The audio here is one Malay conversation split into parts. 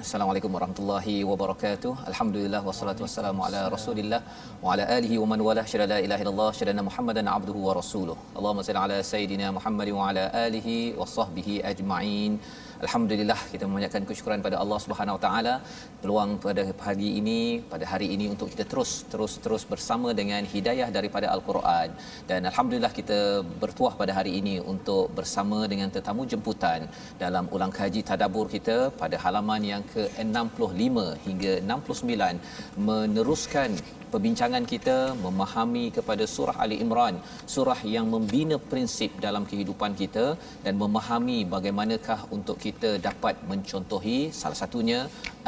Assalamualaikum warahmatullahi wabarakatuh. Alhamdulillah wassalatu wassalamu ala Rasulillah wa ala alihi wa man wala syada la ilaha illallah syada Muhammadan abduhu wa rasuluh. Allahumma salli ala sayidina Muhammad wa ala alihi wa sahbihi ajma'in. Alhamdulillah kita memanjatkan kesyukuran pada Allah Subhanahu Wa Taala. Peluang pada pagi ini pada hari ini untuk kita terus terus terus bersama dengan hidayah daripada al-Quran. Dan alhamdulillah kita bertuah pada hari ini untuk bersama dengan tetamu jemputan dalam ulang kaji tadabbur kita pada halaman yang ke-65 hingga 69 meneruskan perbincangan kita memahami kepada surah Ali Imran surah yang membina prinsip dalam kehidupan kita dan memahami bagaimanakah untuk kita dapat mencontohi salah satunya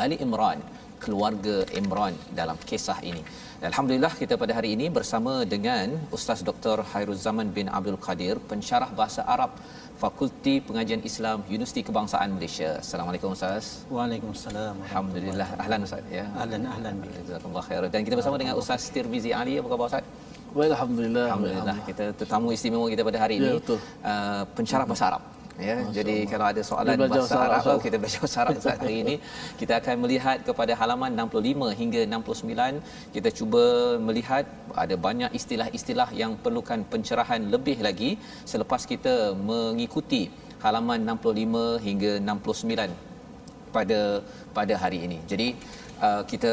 Ali Imran keluarga Imran dalam kisah ini. Alhamdulillah kita pada hari ini bersama dengan Ustaz Dr. Hairul Zaman bin Abdul Qadir, pensyarah bahasa Arab Fakulti Pengajian Islam Universiti Kebangsaan Malaysia. Assalamualaikum Ustaz. Waalaikumsalam. Alhamdulillah. Ahlan Ustaz ya. Ahlan ahlan. Jazakallah khair. Dan kita bersama dengan Ustaz Tirmizi Ali. Apa khabar Ustaz? Baik, Alhamdulillah. Alhamdulillah. Kita tetamu istimewa kita pada hari Ya, ini. betul. Uh, pensyarah bahasa Arab. Ya, jadi kalau ada soalan bahasa Arab Arab. kita belajar bahasa Arab Ustaz hari ini? Kita akan melihat kepada halaman 65 hingga 69 kita cuba melihat ada banyak istilah-istilah yang perlukan pencerahan lebih lagi selepas kita mengikuti halaman 65 hingga 69 pada pada hari ini. Jadi uh, kita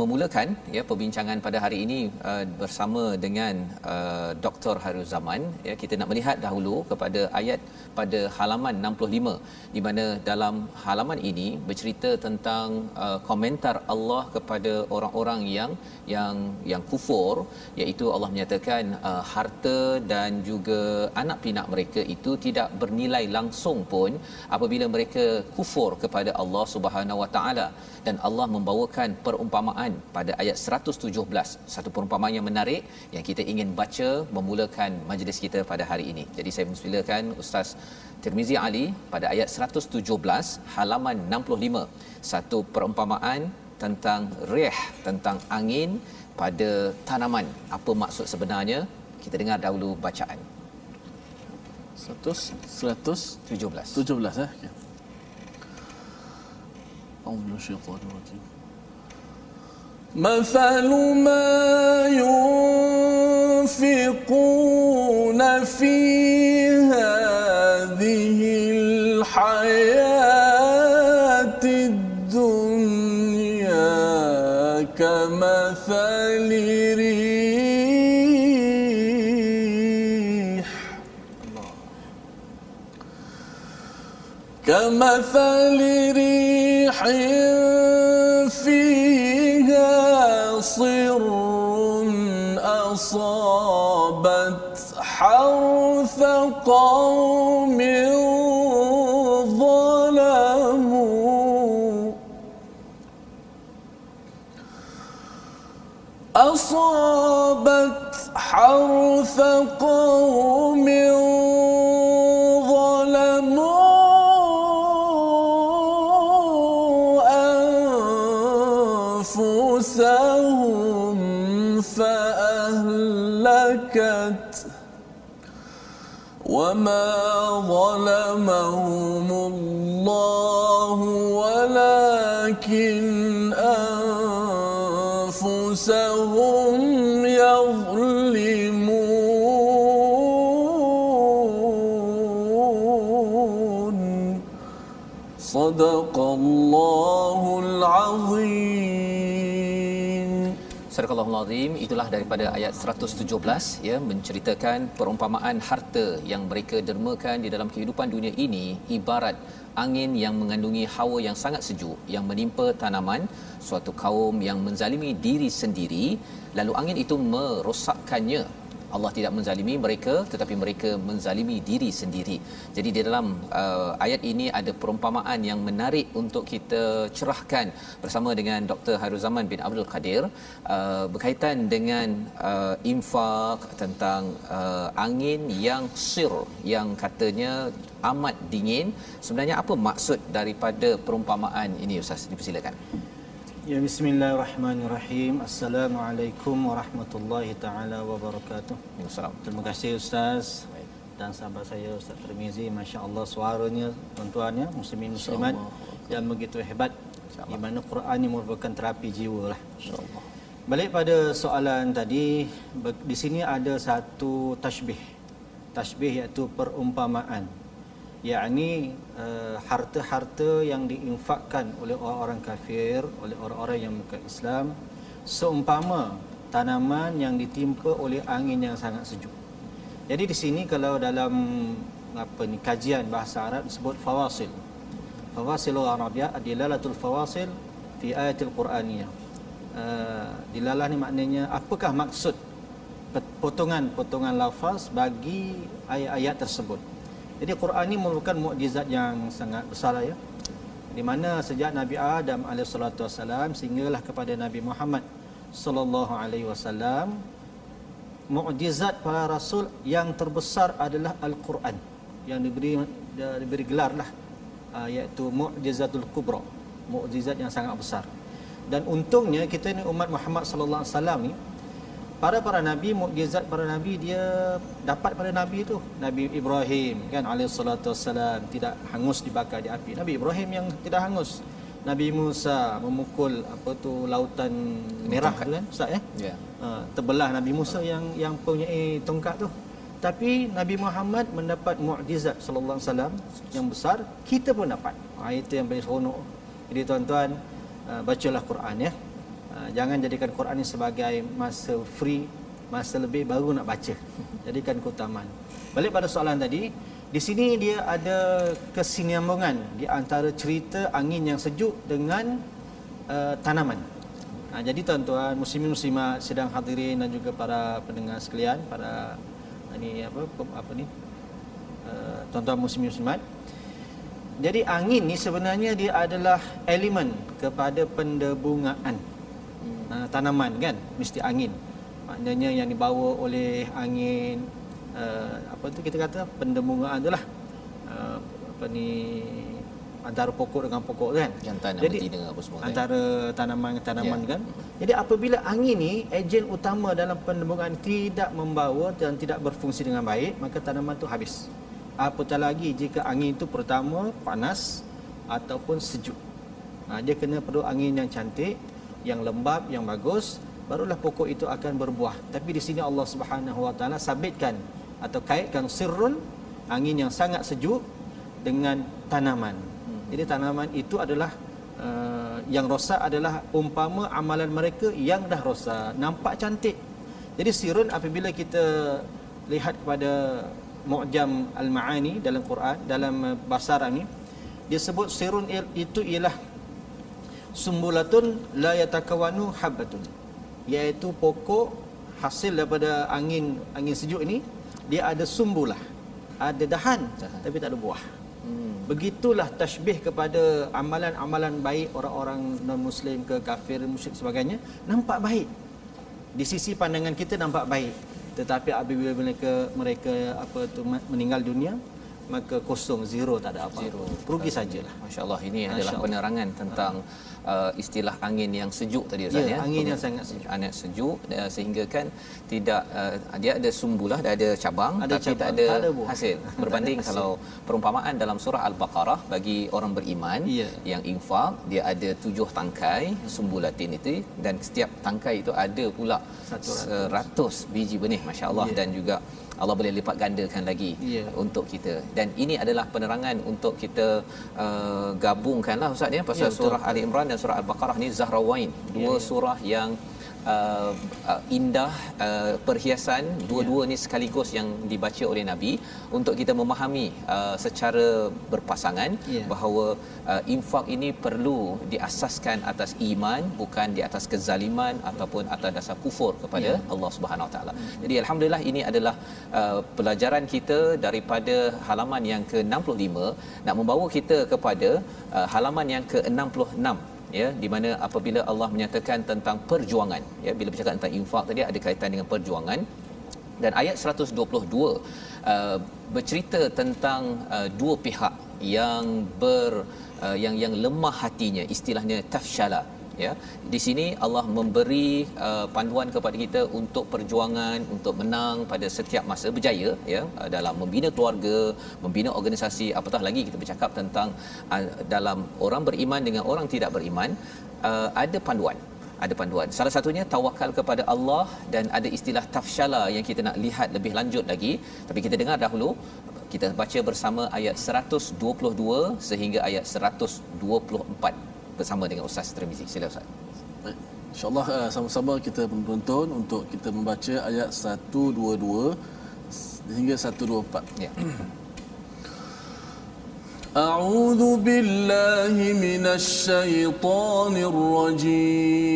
memulakan ya perbincangan pada hari ini uh, bersama dengan uh, Dr. Harul Zaman ya kita nak melihat dahulu kepada ayat pada halaman 65 di mana dalam halaman ini bercerita tentang uh, komentar Allah kepada orang-orang yang yang yang kufur iaitu Allah menyatakan uh, harta dan juga anak pinak mereka itu tidak bernilai langsung pun apabila mereka kufur kepada Allah Subhanahu Wa Taala dan Allah membawakan perumpamaan pada ayat 117 satu perumpamaan yang menarik yang kita ingin baca memulakan majlis kita pada hari ini. Jadi saya mempersilakan Ustaz Tirmizi Ali pada ayat 117 halaman 65 satu perumpamaan tentang rih tentang angin pada tanaman. Apa maksud sebenarnya? Kita dengar dahulu bacaan 100 117 17. eh. أعوذ من الشيطان الرجيم. مثل ما ينفقون في هذه الحياة الدنيا كمثل ريح كمثل ريح فيها صر أصابت حرث قوم ظلموا. أصابت حرث وما ظلمهم Al-Azim itulah daripada ayat 117 ya menceritakan perumpamaan harta yang mereka dermakan di dalam kehidupan dunia ini ibarat angin yang mengandungi hawa yang sangat sejuk yang menimpa tanaman suatu kaum yang menzalimi diri sendiri. Lalu angin itu merosakkannya Allah tidak menzalimi mereka tetapi mereka menzalimi diri sendiri. Jadi di dalam uh, ayat ini ada perumpamaan yang menarik untuk kita cerahkan bersama dengan Dr. Hairuzaman bin Abdul Qadir uh, berkaitan dengan uh, infak tentang uh, angin yang sir yang katanya amat dingin. Sebenarnya apa maksud daripada perumpamaan ini Ustaz? Dipersilakan. Ya bismillahirrahmanirrahim. Assalamualaikum warahmatullahi taala wabarakatuh. Assalamualaikum. Terima kasih ustaz dan sahabat saya Ustaz Termizi masya-Allah suaranya tuan-tuannya muslimin muslimat yang begitu hebat di mana Quran ini merupakan terapi jiwa lah. Insya-Allah. Balik pada soalan tadi di sini ada satu tashbih. Tashbih iaitu perumpamaan yakni uh, harta-harta yang diinfakkan oleh orang-orang kafir, oleh orang-orang yang bukan Islam seumpama tanaman yang ditimpa oleh angin yang sangat sejuk. Jadi di sini kalau dalam apa ni kajian bahasa Arab disebut fawasil. Fawasil Arabiyah adilalatul fawasil fi ayatil Quraniyah. Uh, dilalah ni maknanya apakah maksud potongan-potongan lafaz bagi ayat-ayat tersebut. Jadi Quran ini merupakan mukjizat yang sangat besar ya. Di mana sejak Nabi Adam alaihissalatu wassalam sehinggalah kepada Nabi Muhammad sallallahu alaihi wasallam mukjizat para rasul yang terbesar adalah Al-Quran yang diberi diberi gelarlah uh, iaitu mukjizatul kubra, mukjizat yang sangat besar. Dan untungnya kita ni umat Muhammad sallallahu alaihi wasallam ni para para nabi mukjizat para nabi dia dapat pada nabi itu. Nabi Ibrahim kan alaihissalatu wassalam tidak hangus dibakar di api. Nabi Ibrahim yang tidak hangus. Nabi Musa memukul apa tu lautan merah tu kan ustaz ya Ya. uh, terbelah nabi Musa yang yang punya tongkat tu. Tapi Nabi Muhammad mendapat mukjizat sallallahu alaihi wasallam yang besar kita pun dapat. Ha, itu yang paling seronok. Jadi tuan-tuan uh, bacalah Quran ya jangan jadikan Quran ini sebagai masa free, masa lebih baru nak baca. Jadikan keutamaan. Balik pada soalan tadi, di sini dia ada kesinambungan di antara cerita angin yang sejuk dengan uh, tanaman. Ha, jadi tuan-tuan, muslimin muslimat sedang hadirin dan juga para pendengar sekalian, para ini apa apa ni? Uh, tuan-tuan muslimin muslimat. Jadi angin ni sebenarnya dia adalah elemen kepada pendebungaan uh, tanaman kan mesti angin. Maknanya yang dibawa oleh angin uh, apa tu kita kata pendemungaan itulah uh, apa ni antara pokok dengan pokok kan. Yang tanam jadi apa semua kan? antara tanaman dengan tanaman Ya. kan. Jadi apabila angin ni ejen utama dalam pendemungaan tidak membawa dan tidak berfungsi dengan baik maka tanaman tu habis. Apatah lagi jika angin itu pertama panas ataupun sejuk. Ha, dia kena perlu angin yang cantik yang lembap yang bagus barulah pokok itu akan berbuah. Tapi di sini Allah Subhanahu Wa Taala sabitkan atau kaitkan sirrun angin yang sangat sejuk dengan tanaman. Jadi tanaman itu adalah uh, yang rosak adalah umpama amalan mereka yang dah rosak nampak cantik. Jadi sirrun apabila kita lihat kepada Mu'jam Al-Ma'ani dalam Quran dalam uh, bahasa Arab ni dia sebut sirrun il- itu ialah sumbulatun la yatakawanu habbatun. Iaitu pokok hasil daripada angin angin sejuk ini dia ada sumbulah. Ada dahan, tapi tak ada buah. Hmm. begitulah tashbih kepada amalan-amalan baik orang-orang non muslim ke kafir musyrik sebagainya. Nampak baik. Di sisi pandangan kita nampak baik. Tetapi apabila mereka mereka apa tu meninggal dunia maka kosong zero tak ada apa Zero. rugi sajalah. Masya Allah ini adalah penerangan tentang uh, istilah angin yang sejuk tadi Ustaz Ya, ya. angin yang sangat sejuk. Angin sejuk uh, sehingga kan tidak uh, dia ada sumbulah dia ada cabang Ada tapi cabang, tak ada, tak ada buah. hasil. Berbanding hasil. kalau perumpamaan dalam surah al-Baqarah bagi orang beriman Ya. yang infak dia ada tujuh tangkai sumbulatin itu dan setiap tangkai itu ada pula Satu ratus. seratus biji benih masya-Allah Ya. dan juga Allah boleh lipat gandakan lagi Ya. untuk kita dan ini adalah penerangan untuk kita uh, gabungkanlah ustaz ya pasal Ya, betul. surah Ali Imran dan surah Al-Baqarah ni Zahrawain dua Ya. surah yang Uh, uh, indah uh, perhiasan dua-dua ni sekaligus yang dibaca oleh nabi untuk kita memahami uh, secara berpasangan Ya. bahawa uh, infak ini perlu diasaskan atas iman bukan di atas kezaliman ataupun atas dasar kufur kepada Ya. Allah Subhanahu Wa Taala. Jadi alhamdulillah ini adalah uh, pelajaran kita daripada halaman yang ke-65 nak membawa kita kepada uh, halaman yang ke-66 ya di mana apabila Allah menyatakan tentang perjuangan ya bila bercakap tentang infak tadi ada kaitan dengan perjuangan. Dan ayat 122 uh, bercerita tentang uh, dua pihak yang ber uh, yang yang lemah hatinya istilahnya tafshala ya di sini Allah memberi uh, panduan kepada kita untuk perjuangan untuk menang pada setiap masa berjaya ya uh, dalam membina keluarga membina organisasi apatah lagi kita bercakap tentang uh, dalam orang beriman dengan orang tidak beriman uh, ada panduan ada panduan. Salah satunya tawakal kepada Allah dan ada istilah tafshala yang kita nak lihat lebih lanjut lagi. Tapi kita dengar dahulu kita baca bersama ayat 122 sehingga ayat 124 bersama dengan Ustaz Tirmizi. Sila Ustaz. Baik. InsyaAllah uh, sama-sama kita menonton untuk kita membaca ayat 122 hingga 124. Ya. أعوذ بالله من الشيطان الرجيم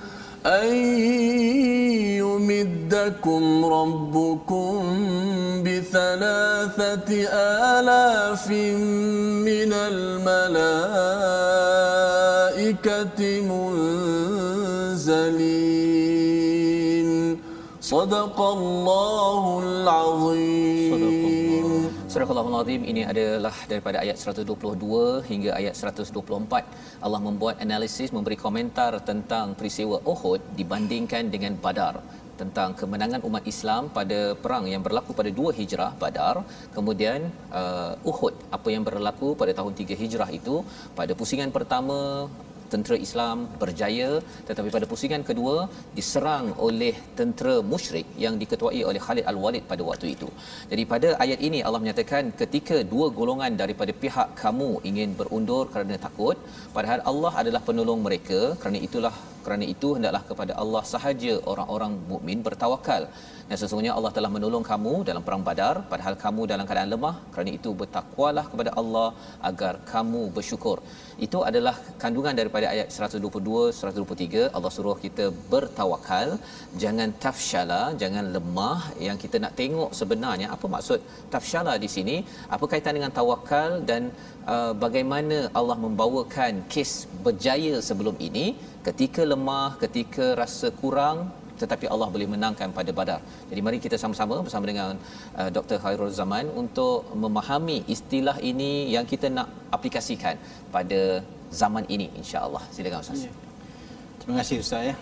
أن يمدكم ربكم بثلاثة آلاف من الملائكة منزلين. صدق الله العظيم. Surah Al-Azim ini adalah daripada ayat 122 hingga ayat 124. Allah membuat analisis, memberi komentar tentang peristiwa Uhud dibandingkan dengan Badar tentang kemenangan umat Islam pada perang yang berlaku pada 2 Hijrah Badar kemudian uh, Uhud apa yang berlaku pada tahun 3 Hijrah itu pada pusingan pertama tentera Islam berjaya tetapi pada pusingan kedua diserang oleh tentera musyrik yang diketuai oleh Khalid Al-Walid pada waktu itu. Jadi pada ayat ini Allah menyatakan ketika dua golongan daripada pihak kamu ingin berundur kerana takut padahal Allah adalah penolong mereka kerana itulah kerana itu hendaklah kepada Allah sahaja orang-orang mukmin bertawakal. Dan sesungguhnya Allah telah menolong kamu dalam perang Badar padahal kamu dalam keadaan lemah. Kerana itu bertakwalah kepada Allah agar kamu bersyukur. Itu adalah kandungan daripada ayat 122 123 Allah suruh kita bertawakal. Jangan tafshala jangan lemah. Yang kita nak tengok sebenarnya apa maksud tafshala di sini? Apa kaitan dengan tawakal dan uh, bagaimana Allah membawakan kes berjaya sebelum ini ketika lemah ketika rasa kurang tetapi Allah boleh menangkan pada badar. Jadi mari kita sama-sama bersama dengan uh, Dr. Khairul Zaman untuk memahami istilah ini yang kita nak aplikasikan pada zaman ini insya-Allah. Silakan Ustaz. Ya. Terima kasih Ustaz ya.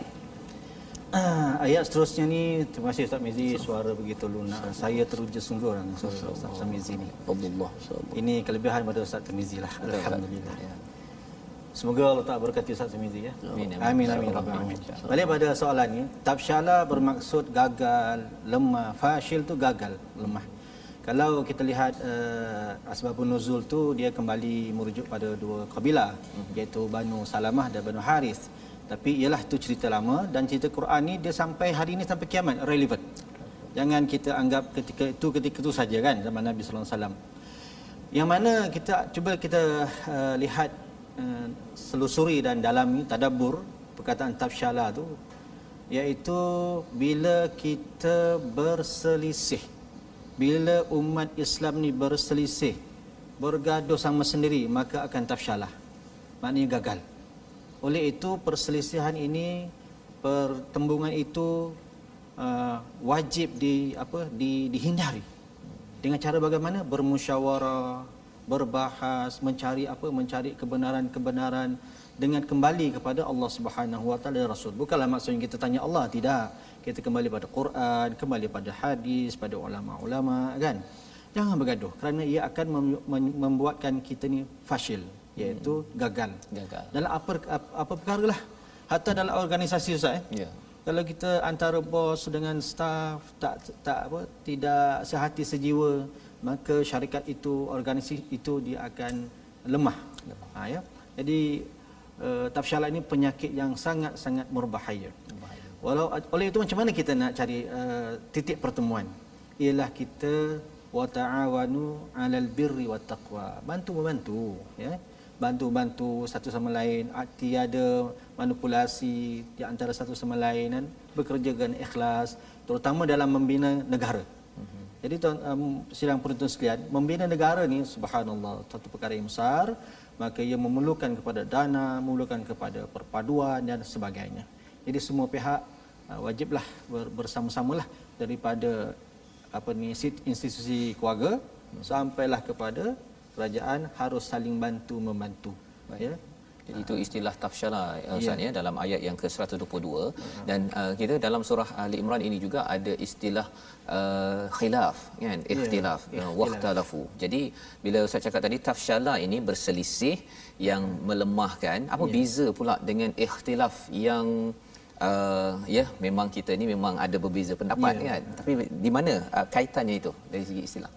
Ah, ayat seterusnya ni terima kasih Ustaz Mizi suara begitu lunak. Saya teruja sungguh dengan suara Ustaz Mizi ni. Allah Ini kelebihan pada Ustaz Tirmizi lah. Alhamdulillah. Semoga Allah Taala berkati Ustaz Semizi ya. Amin, amin. Amin amin rabbal alamin. Balik pada soalan ni, tafsyala bermaksud gagal, lemah, fashil tu gagal, lemah. Kalau kita lihat uh, asbabun nuzul tu dia kembali merujuk pada dua kabilah iaitu Banu Salamah dan Banu Haris. Tapi ialah tu cerita lama dan cerita Quran ni dia sampai hari ini sampai kiamat relevan. Jangan kita anggap ketika itu ketika itu saja kan zaman Nabi sallallahu alaihi wasallam. Yang mana kita cuba kita uh, lihat uh, selusuri dan dalami tadabbur perkataan tafsyala tu iaitu bila kita berselisih bila umat Islam ni berselisih bergaduh sama sendiri maka akan tafsyalah maknanya gagal oleh itu perselisihan ini pertembungan itu uh, wajib di apa di dihindari. Dengan cara bagaimana? Bermusyawarah berbahas mencari apa mencari kebenaran-kebenaran dengan kembali kepada Allah Subhanahu wa taala Rasul. Bukanlah maksudnya kita tanya Allah tidak. Kita kembali pada Quran kembali pada hadis pada ulama-ulama kan? Jangan bergaduh kerana ia akan mem- mem- membuatkan kita ni fashil iaitu gagal Gagal. dalam apa apa, perkara lah hatta dalam organisasi Ustaz eh Ya. kalau kita antara bos dengan staf tak tak apa tidak sehati sejiwa maka syarikat itu organisasi itu dia akan lemah. Ha ya. Jadi uh, tafsyalah ini penyakit yang sangat-sangat berbahaya. Walau oleh itu macam mana kita nak cari uh, titik pertemuan? Ialah kita wa ta'awanu 'alal birri wat taqwa. Bantu membantu ya. Bantu-bantu satu sama lain, tiada manipulasi di antara satu sama lain dan bekerja dengan ikhlas terutama dalam membina negara. Jadi tuan um, sidang penonton sekalian, membina negara ni subhanallah satu perkara yang besar, maka ia memerlukan kepada dana, memerlukan kepada perpaduan dan sebagainya. Jadi semua pihak uh, wajiblah ber, bersama-samalah daripada apa ni institusi keluarga sampailah kepada kerajaan harus saling bantu membantu. Ya. Jadi itu istilah tafsyala ya. Ustaz ya dalam ayat yang ke-122 dan uh, kita dalam surah Ali Imran ini juga ada istilah uh, khilaf kan ikhtilaf ya, waqtalafu. Jadi bila Ustaz cakap tadi tafsyala ini berselisih yang melemahkan apa Ya. beza pula dengan ikhtilaf yang uh, ya memang kita ni memang ada berbeza pendapat Ya. kan tapi di mana uh, kaitannya itu dari segi istilah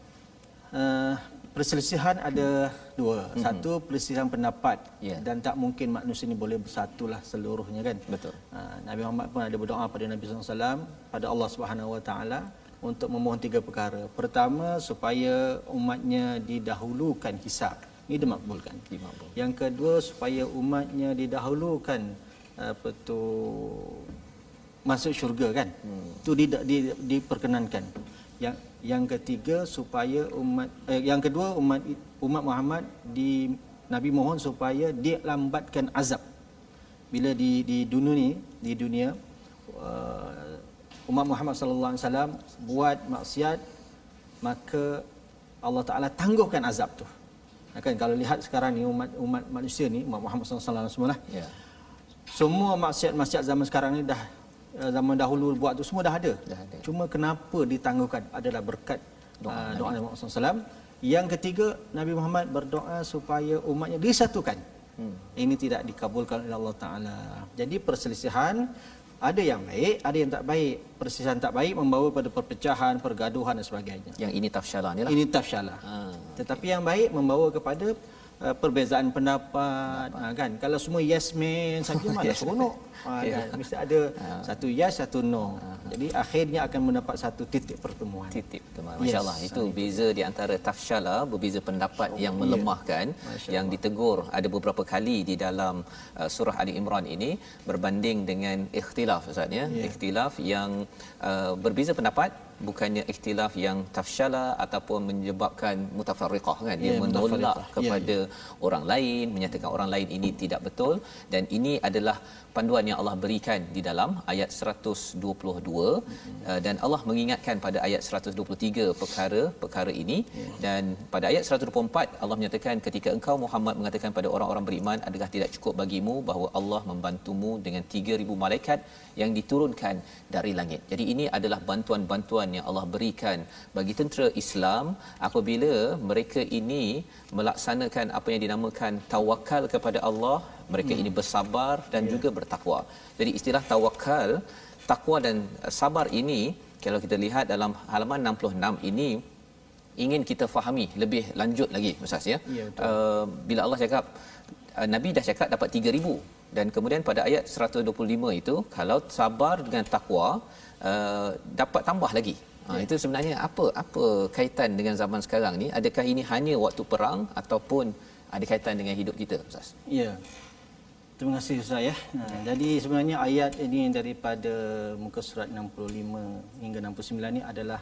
Uh, perselisihan ada dua. Mm-hmm. Satu perselisihan pendapat Ya. dan tak mungkin manusia ini boleh bersatulah seluruhnya kan. Betul. Uh, Nabi Muhammad pun ada berdoa pada Nabi SAW pada Allah Subhanahu Wa Taala untuk memohon tiga perkara. Pertama supaya umatnya didahulukan hisab. Ini dimakbulkan. Dimakbul. Yang kedua supaya umatnya didahulukan apa tu masuk syurga kan. Hmm. Itu di, di, diperkenankan. Yang yang ketiga supaya umat eh, yang kedua umat umat Muhammad di Nabi mohon supaya dia lambatkan azab. Bila di di dunia ni, di dunia uh, umat Muhammad sallallahu alaihi wasallam buat maksiat maka Allah Taala tangguhkan azab tu. Kan kalau lihat sekarang ni umat umat manusia ni umat Muhammad sallallahu alaihi wasallam semualah. ya Semua maksiat-maksiat zaman sekarang ni dah zaman dahulu buat tu semua dah ada. Dah ada. Cuma kenapa ditangguhkan adalah berkat Doa uh, Nabi. doa Nabi Muhammad SAW. Yang ketiga Nabi Muhammad berdoa supaya umatnya disatukan. Hmm. Ini tidak dikabulkan oleh Allah Taala. Jadi perselisihan ada yang baik, ada yang tak baik. Perselisihan tak baik membawa pada perpecahan, pergaduhan dan sebagainya. yang ini tafsyala ni lah Ini tafsyalah. Ha. Tetapi yang baik membawa kepada uh, perbezaan pendapat, ha, kan. Kalau semua yes man saja mana seronok. Ha, Ya. kan? Mesti ada satu yes, satu no. Jadi akhirnya akan mendapat satu titik pertemuan. titik. Yes, Masya-Allah itu beza di antara tafsyala berbeza pendapat yang melemahkan Masya yang ditegur ada beberapa kali di dalam uh, surah Ali Imran ini berbanding dengan ikhtilaf Ustaz ya. Ya. Ikhtilaf yang uh, berbeza pendapat bukannya ikhtilaf yang tafsyala ataupun menyebabkan mutafarriqah kan? Dia Ya, menolak. Ya, kepada orang lain menyatakan orang lain ini tidak betul. Dan ini adalah panduan yang Allah berikan di dalam ayat 122 uh, dan Allah mengingatkan pada ayat 123 perkara-perkara ini dan pada ayat 124 Allah menyatakan ketika engkau Muhammad mengatakan pada orang-orang beriman adakah tidak cukup bagimu bahawa Allah membantumu dengan 3000 malaikat yang diturunkan dari langit. Jadi ini adalah bantuan-bantuan yang Allah berikan bagi tentera Islam apabila mereka ini melaksanakan apa yang dinamakan tawakal kepada Allah mereka hmm. ini bersabar dan yeah. juga bertakwa jadi istilah tawakal takwa dan sabar ini kalau kita lihat dalam halaman 66 ini ingin kita fahami lebih lanjut lagi ustaz ya Ya, betul. uh, bila Allah cakap uh, nabi dah cakap dapat 3000 dan kemudian pada ayat 125 itu kalau sabar dengan takwa uh, dapat tambah lagi ha, itu sebenarnya apa apa kaitan dengan zaman sekarang ni adakah ini hanya waktu perang ataupun ada kaitan dengan hidup kita ustaz Ya. Terima kasih Ustaz ya. Ha, jadi sebenarnya ayat ini daripada muka surat 65 hingga 69 ni adalah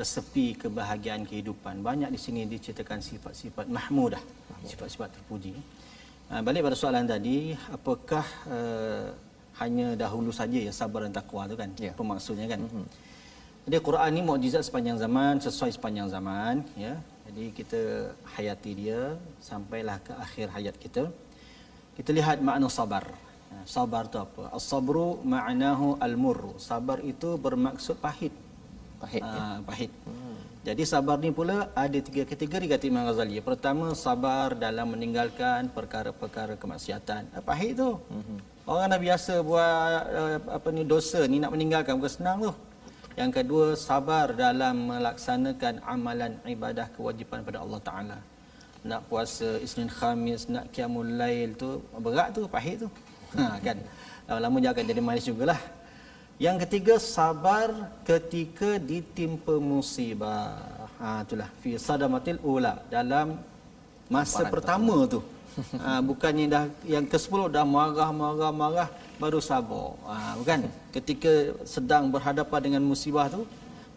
resepi kebahagiaan kehidupan. Banyak di sini diceritakan sifat-sifat mahmudah, sifat-sifat terpuji. Ha, balik pada soalan tadi, apakah uh, hanya dahulu saja ya sabar dan takwa tu kan? Ya. Apa maksudnya kan? Mm-hmm. Jadi Quran ni mukjizat sepanjang zaman, sesuai sepanjang zaman ya. Jadi kita hayati dia sampailah ke akhir hayat kita. Kita lihat makna sabar. Ha, Sabar tu apa? As-sabru ma'nahu al-murru. Sabar itu bermaksud pahit. pahit ya Ah, pahit. Jadi sabar ni pula ada tiga kategori kata Imam Ghazali. Pertama sabar dalam meninggalkan perkara-perkara kemaksiatan. Ah, pahit tu. Orang dah biasa buat uh, apa ni dosa ni nak meninggalkan bukan senang tu. Yang kedua sabar dalam melaksanakan amalan ibadah kewajipan pada Allah Taala. Nak puasa Isnin Khamis, nak qiyamul lail tu berat tu, pahit tu. Ha kan. Lama-lama dia akan jadi manis jugalah. Yang ketiga sabar ketika ditimpa musibah. Ha itulah fi sadamatil ula dalam masa pertama tu. Ha bukannya dah yang ke-10 dah marah-marah marah baru sabar. Ha bukan ketika sedang berhadapan dengan musibah tu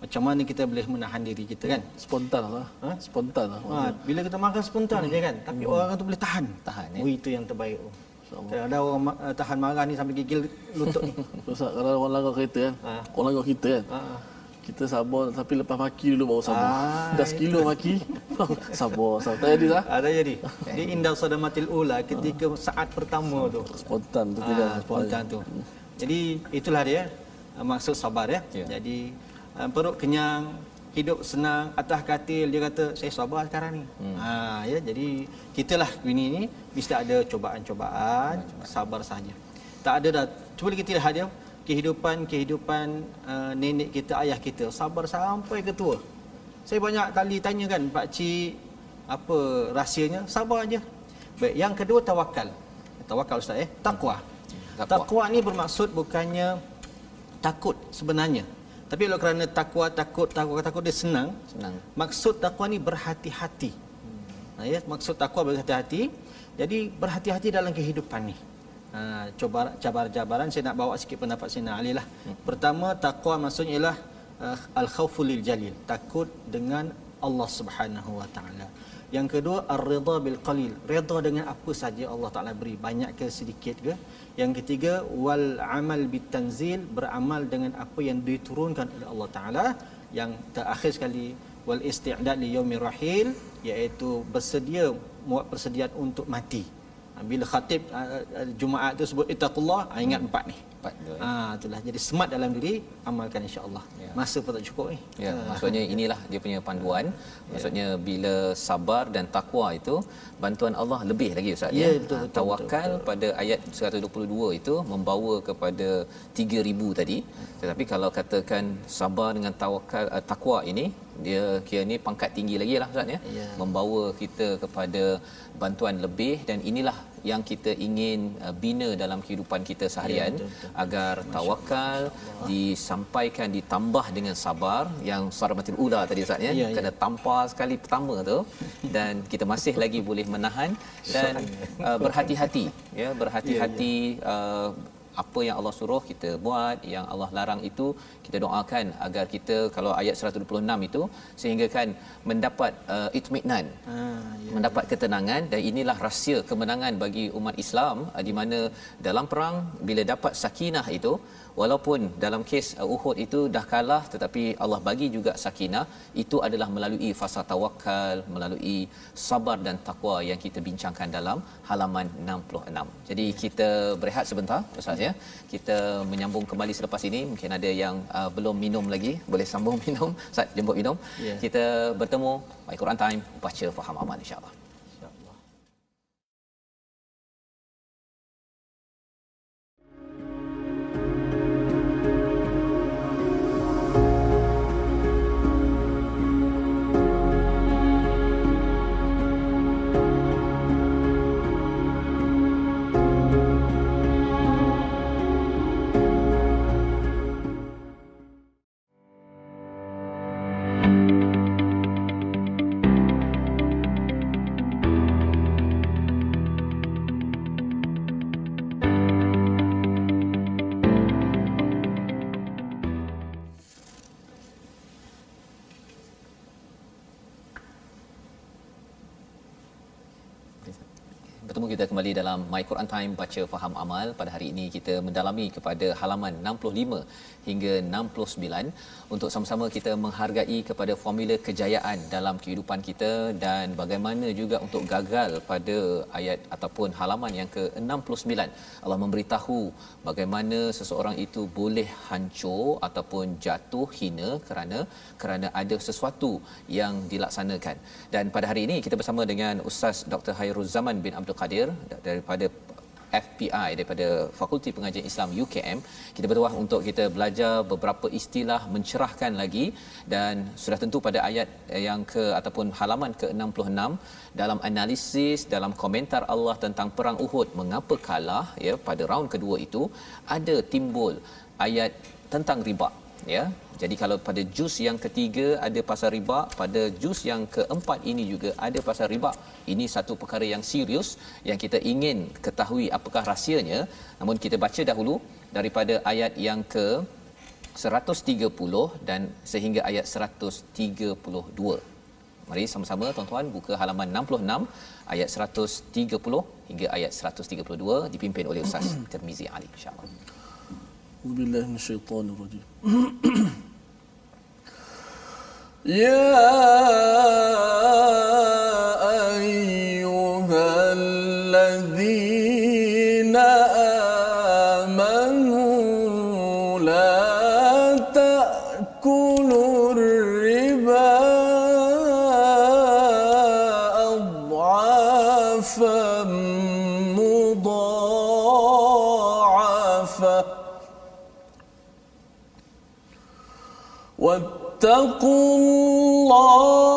macam mana kita boleh menahan diri kita kan? Spontan lah. Ha? Spontan lah. Ha, bila kita makan spontan je kan. Tapi orang tu boleh tahan. Tahan, ya. Oh, itu yang terbaik. Oh. Ada orang uh, tahan marah ni sampai gigil lutut ni. Ustaz, kalau orang langgar kereta kan, Ha. orang langgar kita kan, Ha. kita sabar tapi lepas maki dulu baru sabar. Ah, Dah sekilo maki, sabar, sabar. Tak jadi lah. Ada jadi. Dia indah sadamatil ula ketika saat pertama tu. Spontan tu tidak. Ah, spontan tu. Jadi itulah dia uh, maksud sabar ya. Ya. Jadi uh, perut kenyang, hidup senang, atas katil dia kata saya sabar sekarang ni. Hmm. Ha ya jadi kitalah ini ni mesti ada cobaan-cobaan, sabar saja. Tak ada dah. Cuba kita lihat dia kehidupan kehidupan uh, nenek kita, ayah kita sabar sampai ke tua. Saya banyak kali tanya kan pak cik apa rahsianya? Sabar aja. Baik, yang kedua tawakal. Tawakal ustaz eh, takwa. Takwa. Takwa ni bermaksud bukannya takut sebenarnya. Tapi kalau kerana takwa takut takwa takut dia senang, senang maksud takwa ni berhati-hati. Ha, ya, maksud takwa berhati-hati. Jadi berhati-hati dalam kehidupan ni. Ha, coba cabar-cabaran saya nak bawa sikit pendapat Sina Ali lah. Pertama takwa maksudnya ialah uh, al-khaufu lil jalil, takut dengan Allah Subhanahu wa taala. Yang kedua ar-ridha bil qalil, redha dengan apa saja Allah Taala beri, banyak ke sedikit ke. Yang ketiga wal amal bit tanzil, beramal dengan apa yang diturunkan oleh Allah Taala. Yang terakhir sekali wal isti'dad li yaumir rahil, iaitu bersedia buat persediaan untuk mati. Bila khatib uh, uh, Jumaat tu sebut ittaqullah, ha, ingat empat ni. Empat tu ya. Ah itulah jadi semat dalam diri amalkan insya-Allah. Ya. Masa pun tak cukup ni. Ya, maksudnya inilah dia punya panduan. Maksudnya bila sabar dan takwa itu bantuan Allah lebih lagi ustaz Ya, ya. betul, Ah, betul, Tawakal pada ayat 122 itu membawa kepada 3000 tadi. Tetapi kalau katakan sabar dengan tawakal uh, takwa ini dia kira ni pangkat tinggi lagi lah ustaz ya. Ya. Membawa kita kepada bantuan lebih dan inilah yang kita ingin uh, bina dalam kehidupan kita seharian betul, betul. agar tawakal disampaikan ditambah dengan sabar yang saramatil ula tadi Ustaz ya. Ya, ya. kena tampar sekali pertama tu. Dan kita masih lagi boleh menahan. Dan uh, berhati-hati ya berhati-hati uh, apa yang Allah suruh kita buat yang Allah larang itu kita doakan agar kita kalau ayat 126 itu sehingga kan mendapat uh, itminan Ah, ya. mendapat ketenangan dan inilah rahsia kemenangan bagi umat Islam uh, di mana dalam perang bila dapat sakinah itu walaupun dalam kes uh, Uhud itu dah kalah tetapi Allah bagi juga sakinah itu adalah melalui fasa tawakal melalui sabar dan takwa yang kita bincangkan dalam halaman 66. Jadi kita berehat sebentar Ustaz ya. Kita menyambung kembali selepas ini. Mungkin ada yang uh, belum minum lagi, boleh sambung minum. Ustaz jemput minum. Ya. Kita bertemu My Quran Time baca faham amal insya-Allah. Kita kembali dalam My Quran Time baca faham amal. Pada hari ini kita mendalami kepada halaman 65 hingga 69 untuk sama-sama kita menghargai kepada formula kejayaan dalam kehidupan kita dan bagaimana juga untuk gagal pada ayat ataupun halaman yang ke-69. Allah memberitahu bagaimana seseorang itu boleh hancur ataupun jatuh hina kerana kerana ada sesuatu yang dilaksanakan. Dan pada hari ini kita bersama dengan Ustaz Dr. Hairul Zaman bin Abdul Qadir daripada FPI daripada Fakulti Pengajian Islam UKM kita bertuah untuk kita belajar beberapa istilah mencerahkan lagi dan sudah tentu pada ayat yang ke ataupun halaman ke-66 dalam analisis dalam komentar Allah tentang perang Uhud mengapa kalah ya pada raun kedua itu ada timbul ayat tentang riba ya jadi kalau pada juz yang ketiga ada pasal riba pada juz yang keempat ini juga ada pasal riba. Ini satu perkara yang serius yang kita ingin ketahui apakah rahsianya. Namun kita baca dahulu daripada ayat yang ke 130 dan sehingga ayat 132 Mari sama-sama tuan-tuan buka halaman 66 ayat 130 hingga ayat 132 dipimpin oleh Ustaz Tirmizi Ali insya-Allah. أعوذ بالله من الشيطان الرجيم. يا واتقوا الله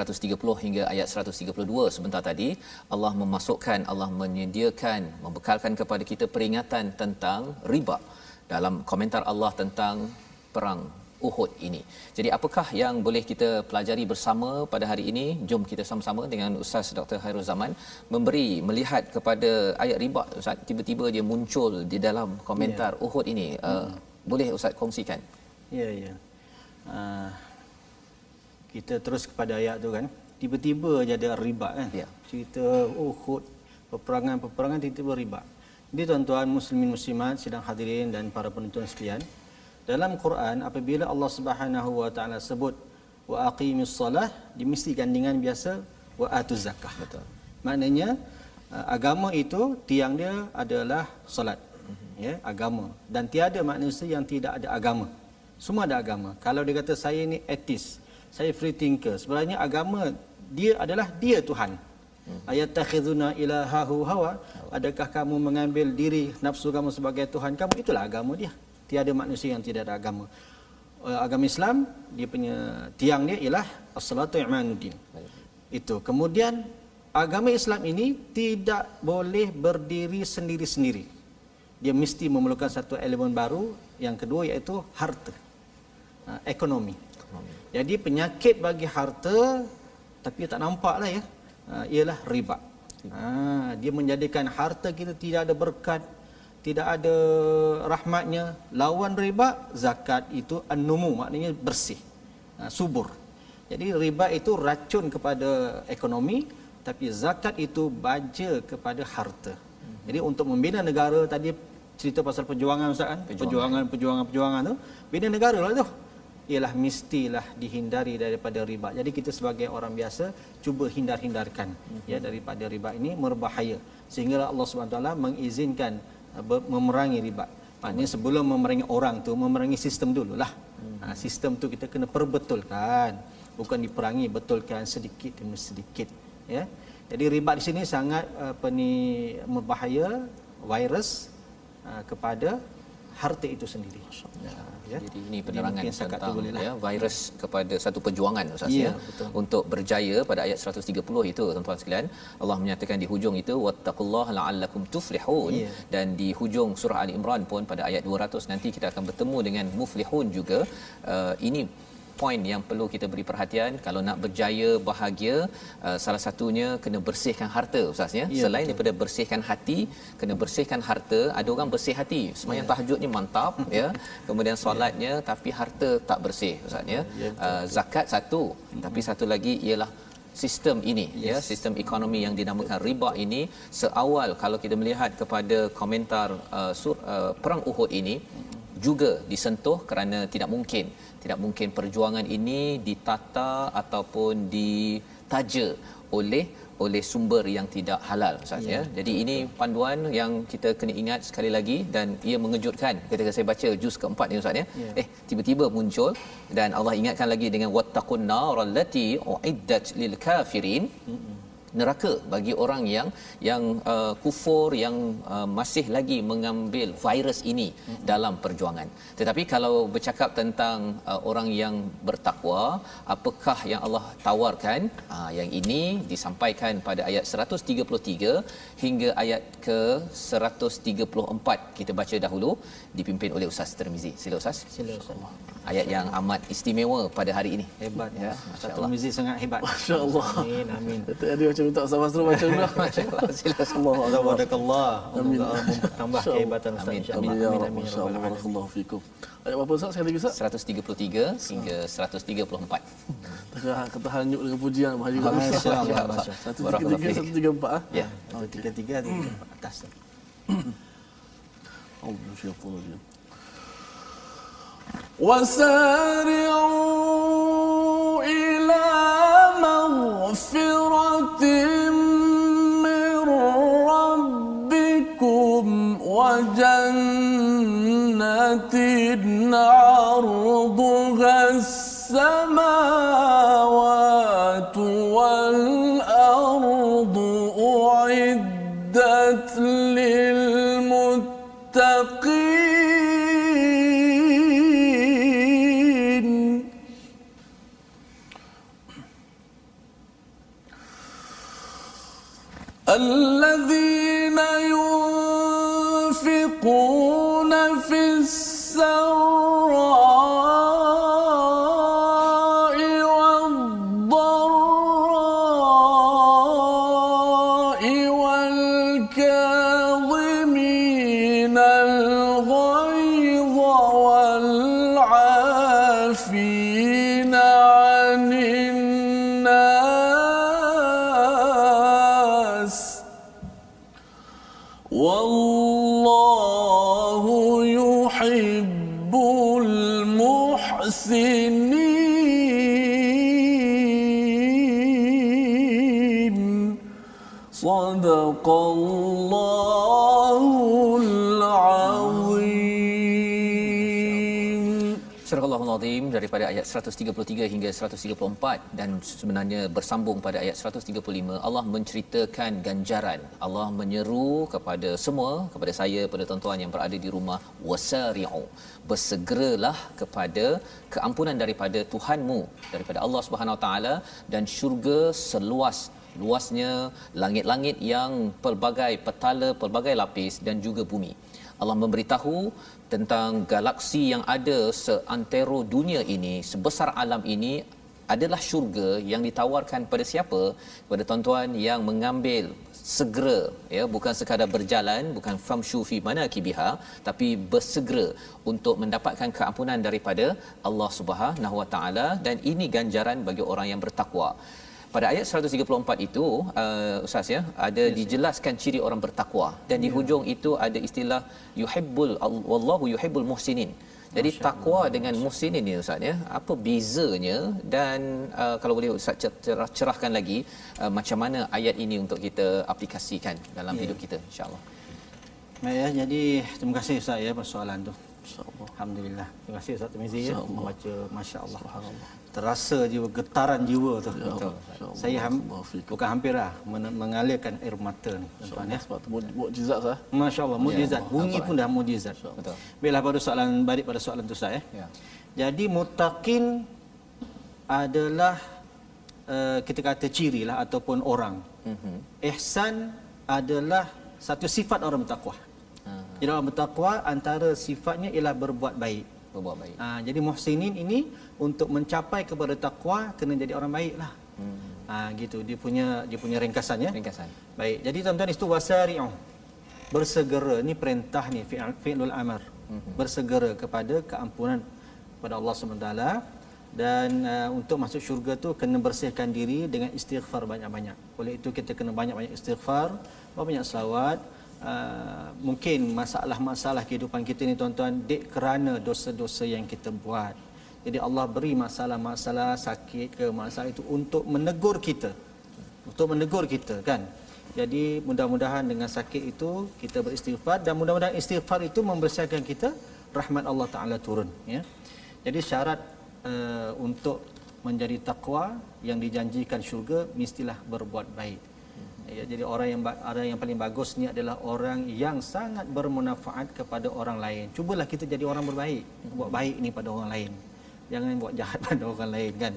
130 hingga ayat 132 sebentar tadi Allah memasukkan Allah menyediakan membekalkan kepada kita peringatan tentang riba dalam komentar Allah tentang perang Uhud ini. Jadi apakah yang boleh kita pelajari bersama pada hari ini? Jom kita sama-sama dengan Ustaz Dr. Hairul Zaman memberi melihat kepada ayat riba Ustaz tiba-tiba dia muncul di dalam komentar yeah. Uhud ini. Uh, boleh Ustaz kongsikan? Ya, ya. Uh, kita terus kepada ayat tu kan. Tiba-tiba je ada riba kan. Ya. Cerita Uhud, peperangan-peperangan tiba-tiba riba. Jadi tuan-tuan muslimin muslimat sedang hadirin dan para penonton sekalian, dalam Quran apabila Allah Subhanahu wa taala sebut wa aqimis solah dia mesti gandingan biasa wa atuz zakah. Betul. Maknanya uh, agama itu tiang dia adalah solat. Mm-hmm. Ya, agama dan tiada manusia yang tidak ada agama. Semua ada agama. Kalau dia kata saya ni etis, saya free thinker, sebenarnya agama dia adalah dia Tuhan. Hmm. Ayat takhizuna ilahahu hawa. Adakah kamu mengambil diri nafsu kamu sebagai Tuhan kamu? Itulah agama dia. Tiada manusia yang tidak ada agama. Uh, agama Islam dia punya tiang dia ialah as-salatu imanuddin. Itu. Kemudian agama Islam ini tidak boleh berdiri sendiri-sendiri. Dia mesti memerlukan satu elemen baru yang kedua iaitu harta. Uh, ekonomi. Jadi penyakit bagi harta tapi tak nampaklah ya uh, ialah riba. Ha, dia menjadikan harta kita tidak ada berkat, tidak ada rahmatnya. Lawan riba, zakat itu an-numu, maknanya bersih, ha, subur. Jadi riba itu racun kepada ekonomi, tapi zakat itu baja kepada harta. Jadi untuk membina negara tadi cerita pasal perjuangan Ustaz kan? Perjuangan, perjuangan, perjuangan tu. Bina negara lah tu ialah mestilah dihindari daripada riba. Jadi kita sebagai orang biasa cuba hindar-hindarkan ya daripada riba ini berbahaya. Sehingga Allah Subhanahu taala mengizinkan uh, memerangi riba. Maknanya sebelum memerangi orang tu memerangi sistem dululah. Ha, sistem tu kita kena perbetulkan. Bukan diperangi, betulkan sedikit demi sedikit ya. Jadi riba di sini sangat uh, apa ni berbahaya virus uh, kepada harta itu sendiri. Ya ya. Jadi ini penerangan tentang ya virus kepada satu perjuangan Ustaz ya, ya untuk berjaya pada ayat 130 itu tuan-tuan sekalian. Allah menyatakan di hujung itu wattaqullaha la'allakum tuflihun. Ya. dan di hujung surah Ali Imran pun pada ayat 200 nanti kita akan bertemu dengan muflihun juga. Uh, ini poin yang perlu kita beri perhatian kalau nak berjaya bahagia uh, salah satunya kena bersihkan harta ustaz ya, ya selain betul. daripada bersihkan hati kena bersihkan harta ada orang bersih hati sembahyang ya. tahajudnya mantap ya kemudian solatnya ya. tapi harta tak bersih ustaz ya, ya uh, zakat satu hmm. tapi satu lagi ialah sistem ini ya, yes. ya sistem ekonomi yang dinamakan riba ini seawal kalau kita melihat kepada komentar uh, sur, uh, perang Uhud ini juga disentuh kerana tidak mungkin tidak mungkin perjuangan ini ditata ataupun ditaja oleh oleh sumber yang tidak halal Ustaz ya. ya. Jadi ini panduan yang kita kena ingat sekali lagi dan ia mengejutkan ketika saya baca juz keempat ni Ustaz ya. ya. Eh tiba-tiba muncul dan Allah ingatkan lagi dengan wattaqun nar allati uiddat lil kafirin. Mm-mm neraka bagi orang yang yang uh, kufur yang uh, masih lagi mengambil virus ini mm-hmm. dalam perjuangan. Tetapi kalau bercakap tentang uh, orang yang bertakwa, apakah yang Allah tawarkan? Uh, yang ini disampaikan pada ayat 133 hingga ayat ke 134. Kita baca dahulu dipimpin oleh Ustaz Termizi. Sila Ustaz. Sila Ustaz. Ayat yang amat istimewa pada hari ini. Hebat ya. Ustaz Termizi sangat hebat. Masya-Allah. Amin amin. Tadi macam minta sama suruh baca dulu. Sila semua. Barakallah. Amin. Tambah kehebatan Ustaz. Amin. Amin. Ya Amin. Barakallahu fikum. Ayat berapa Ustaz sekali lagi Ustaz? 133 hingga 134. Tengah kata hanyut dengan pujian bahaya juga. Masya-Allah. 133 134 ah. Ya. 133 di atas. Oh, syaitan. وسارعوا إلى مغفرة من ربكم وجنة عرضها السماوات والله يحب المحسنين. صدق الله. Daripada ayat 133 hingga 134 dan sebenarnya bersambung pada ayat 135 Allah menceritakan ganjaran. Allah menyeru kepada semua kepada saya kepada tuan-tuan yang berada di rumah wasari'u bersegeralah kepada keampunan daripada Tuhanmu daripada Allah Subhanahu Wa Taala dan syurga seluas luasnya langit-langit yang pelbagai petala pelbagai lapis dan juga bumi. Allah memberitahu tentang galaksi yang ada seantero dunia ini sebesar alam ini adalah syurga yang ditawarkan pada siapa? Kepada tuan-tuan yang mengambil segera ya bukan sekadar berjalan bukan famshu fi manakibiha tapi bersegera untuk mendapatkan keampunan daripada Allah Subhanahu wa taala. Dan ini ganjaran bagi orang yang bertakwa pada ayat 134 itu uh, ustaz ya ada yes, dijelaskan ciri orang bertakwa dan di hujung itu ada istilah yuhibbul wallahu yuhibbul muhsinin jadi takwa dengan muhsinin ni ustaz ya apa bezanya dan uh, kalau boleh ustaz cerah, cerahkan lagi uh, macam mana ayat ini untuk kita aplikasikan dalam yeah. hidup kita insyaallah Baik ya, jadi terima kasih Ustaz ya persoalan tu. Alhamdulillah. Terima kasih Ustaz Tamizi ya. Membaca Masya Allah. Terasa jiwa, getaran jiwa tu. Ya, Betul. Saya ham, bukan hampir lah men- mengalirkan air mata ni. Tuan ya. Sebab tu mukjizat sah. Masya Allah, mujizat. Ya, Bunyi pun dah mujizat. Betul. Baiklah pada soalan balik pada soalan tu Ustaz ya. ya Jadi mutakin adalah uh, kita kata ciri lah ataupun orang. mhm Ihsan adalah satu sifat orang bertakwa. Ah. Jadi orang bertakwa antara sifatnya ialah berbuat baik. Berbuat baik Ha, jadi muhsinin ini untuk mencapai kepada takwa kena jadi orang baik lah. hmm. Ha, gitu dia punya dia punya ringkasannya. ringkasan Baik. Jadi tuan-tuan itu wasari'u. Bersegera ni perintah ni fi'il fi'lul amr. Mhm. Bersegera kepada keampunan kepada Allah SWT dan uh, untuk masuk syurga tu kena bersihkan diri dengan istighfar banyak-banyak. Oleh itu kita kena banyak-banyak istighfar, banyak selawat. Uh, mungkin masalah-masalah kehidupan kita ni tuan-tuan dek kerana dosa-dosa yang kita buat. Jadi Allah beri masalah-masalah sakit ke masalah itu untuk menegur kita. Untuk menegur kita kan. Jadi mudah-mudahan dengan sakit itu kita beristighfar dan mudah-mudahan istighfar itu membersihkan kita rahmat Allah Taala turun ya. Jadi syarat uh, untuk menjadi takwa yang dijanjikan syurga mestilah berbuat baik. Ya, jadi orang yang orang yang paling bagus ni adalah orang yang sangat bermanfaat kepada orang lain. Cubalah kita jadi orang berbaik, buat baik ni pada orang lain. Jangan buat jahat pada orang lain kan.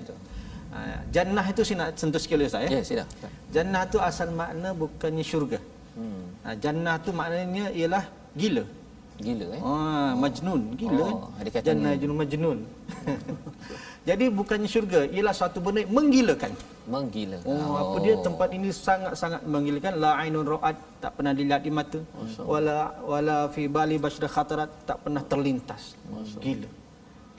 Ha, jannah itu saya nak sentuh sikit Ustaz ya. ya sila Jannah tu asal makna bukannya syurga. hmm. Ha, jannah tu maknanya ialah gila. Gila eh Ah, majnun, gila. Oh, ada kaitannya. Jannah junun majnun. Jadi bukannya syurga, ialah satu benda yang menggilakan. menggila Oh, apa dia tempat ini sangat-sangat menggilakan. La ainun ra'at tak pernah dilihat di mata. Wala wala fi bali bashra khatarat tak pernah terlintas. Gila.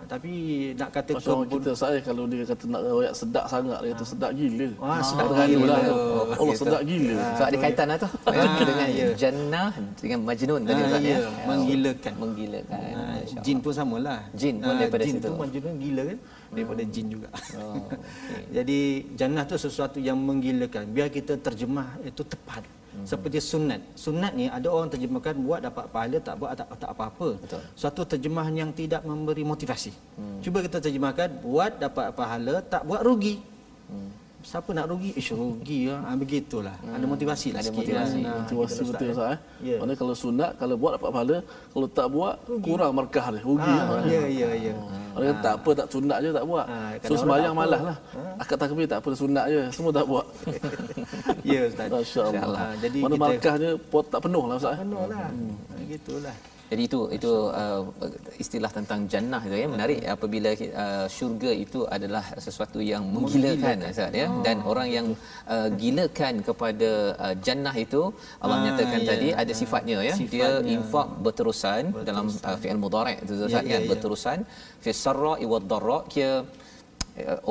Tapi nak kata orang kebun- kita saya kalau dia kata nak royak sedap sangat dia kata sedap gila. Wah, sedap Berani gila. lah. Oh, Allah gitu. sedap gila. so ada kaitan lah tu Ah, dengan ya. jannah dengan majnun tadi Ah, Ustaz ya, ya menggilakan. menggilakan Ah, Masya jin pun samalah. Jin pun Ah, daripada jin situ. tu majnun gila kan? Daripada jin juga. Oh, okey. Jadi jannah tu sesuatu yang menggilakan. Biar kita terjemah itu tepat. Mhm. Seperti sunat. Sunat ni ada orang terjemahkan buat dapat pahala, tak buat tak, tak apa-apa. Betul. Suatu terjemahan yang tidak memberi motivasi. Hmm. Cuba kita terjemahkan buat dapat pahala, tak buat rugi. Hmm. Siapa nak rugi? Ish rugi ya. Ha, begitulah. Ada motivasi lah Ada sikit. motivasi. Nah, Motivasi gitu, betul Ustaz, Ustaz eh. Ya. Mana kalau sunat kalau buat dapat pahala, kalau tak buat kurang markah dia. Rugi Ha, lah. ya, ya, ya. Orang kata tak apa tak sunat je tak buat. Ha, so sembahyang tak apa. lah. Akad takbir tak apa sunat je. Semua tak buat. Ya Ustaz. Masya-Allah. Ha, jadi Mana kita markahnya pot tak penuh lah Ustaz. eh. penuh lah. Ha, gitulah. Jadi itu itu uh, istilah tentang jannah itu ya. Menarik apabila uh, syurga itu adalah sesuatu yang menggilakan. Ustaz ya. Dan orang yang uh, gilakan kepada uh, jannah itu Allah Ah, nyatakan ya. tadi ada sifatnya ya. Dia Sifatnya. infak berterusan, dalam uh, fi'il mudhari' itu Ustaz Ya, kan ya, ya. berterusan. Fi sarra wad dharra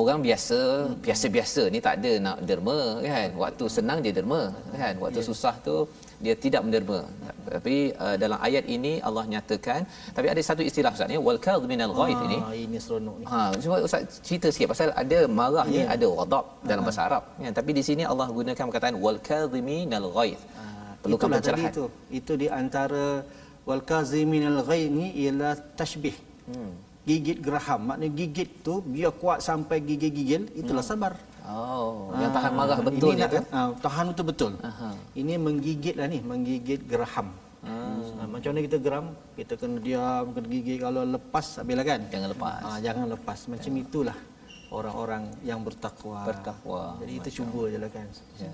orang biasa biasa-biasa ni tak ada nak derma kan waktu senang dia derma kan waktu susah tu dia tidak menderma tapi uh, dalam ayat ini Allah nyatakan tapi ada satu istilah ustaz ni wal kadhiminal ghaid ini Ah, ini seronok ni. Ha, cuba Ustaz cerita sikit pasal ada marah ni Ya. ada ghadab dalam bahasa Arab. Ya, tapi di sini Allah gunakan perkataan wal kadhiminal ghaid. Perlukan Itulah tadi pencerahan. itu. Itu di antara wal kaziminal ghaid ni ialah tashbih. Hmm. Gigit geraham. Maknanya gigit tu biar kuat sampai gigil-gigil itulah sabar. Oh, yang tahan Ah, marah betul ini tu. ah, tahan betul betul. Ini menggigit lah ni, menggigit geraham. Ah. macam mana kita geram? Kita kena diam, kena gigit. Kalau lepas habislah kan? Jangan lepas. Ah, jangan lepas. Macam itulah orang-orang yang bertakwa. Bertakwa. Jadi kita cuba je lah kan. Ya.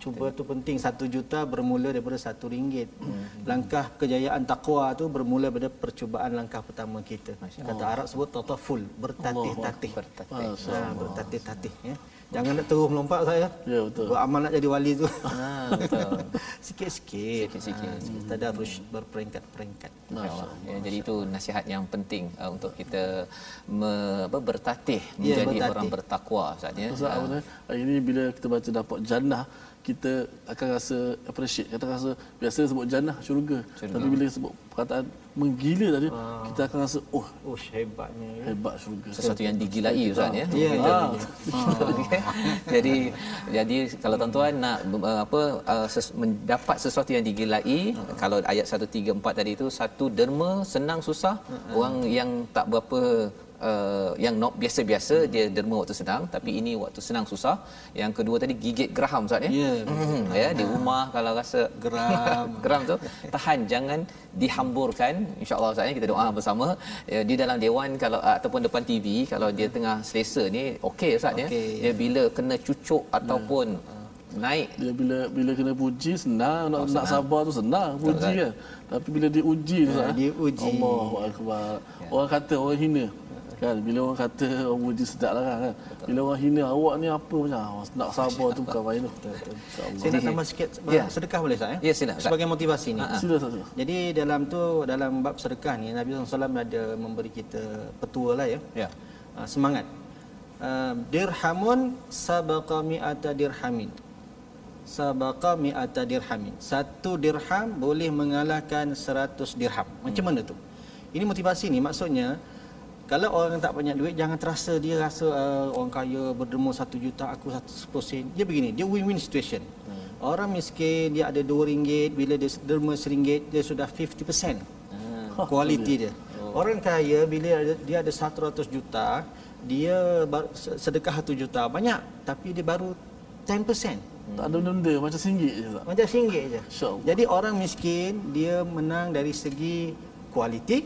Cuba tu penting. Satu juta bermula daripada satu ringgit. Hmm. Langkah kejayaan takwa tu bermula daripada percubaan langkah pertama kita. Kata Arab sebut tataful, bertatih-tatih. Bertatih. Ha, bertatih-tatih ya. Jangan nak terus melompat saya. Ya, betul. Beramal nak jadi wali tu. Ha, betul. Sikit-sikit. Sikit-sikit. Ha, Tadarruj berperingkat-peringkat. Masya-Allah. Ya, jadi itu nasihat yang penting uh, untuk kita me, apa, bertatih Ya, menjadi bertatih. orang bertakwa Ustaz ya. Ustaz? Hari ini bila kita baca dapat jannah kita akan rasa appreciate kita rasa biasa sebut jannah syurga. Syurga. tapi bila sebut perkataan menggila tadi kita akan rasa oh Oh, hebatnya. ya. hebat syurga sesuatu yang digilai Ustaz ya. Ya, Ah. jadi jadi kalau tuan-tuan nak uh, apa ses, mendapat sesuatu yang digilai kalau ayat 134 tadi itu satu derma senang susah orang yang tak berapa Uh, yang not biasa-biasa dia derma waktu senang tapi ini waktu senang susah. Yang kedua tadi gigit geraham Ustaz ya? Ya, Hmm, ya di rumah kalau rasa Geram. geram tu tahan jangan dihamburkan. Insyaallah Ustaz ya, kita doa bersama. Ya, di dalam dewan kalau ataupun depan TV kalau dia tengah selesa ni okey Ustaz ya? Okey. dia bila kena cucuk ataupun naik. Dia bila bila kena puji senang. Nak, nak sabar tu senang puji kan tapi bila diuji tu Ustaz, eh, diuji. Allahu akbar orang kata orang hina kan bila orang kata orang puji sedap lah kan bila orang hina awak ni apa macam ah, nak sabar tu bukan main tu insyaallah Saya nak tambah sikit Ya. sedekah boleh tak? Ya, sila, Ustaz. Sebagai motivasi ni. sila Ustaz, sila Jadi dalam tu dalam bab sedekah ni Nabi SAW ada memberi kita petua lah ya. ya Ah, semangat. Uh, dirhamun sabaqa mi'ata dirhamin. Sabaqa mi'ata dirhamin. Satu dirham boleh mengalahkan seratus dirham. Macam mana tu? Ini motivasi ni maksudnya kalau orang tak banyak duit jangan terasa dia rasa uh, orang kaya berderma satu juta aku satu sepuluh sen. Dia begini, dia win-win situation. Orang miskin dia ada dua ringgit bila dia derma seringgit dia sudah 50% kualiti dia. Orang kaya bila ada, dia ada 100 juta, dia sedekah 1 juta banyak tapi dia baru 10%. tak ada benda macam singgit je Ustaz Macam singgit je. Jadi orang miskin dia menang dari segi kualiti,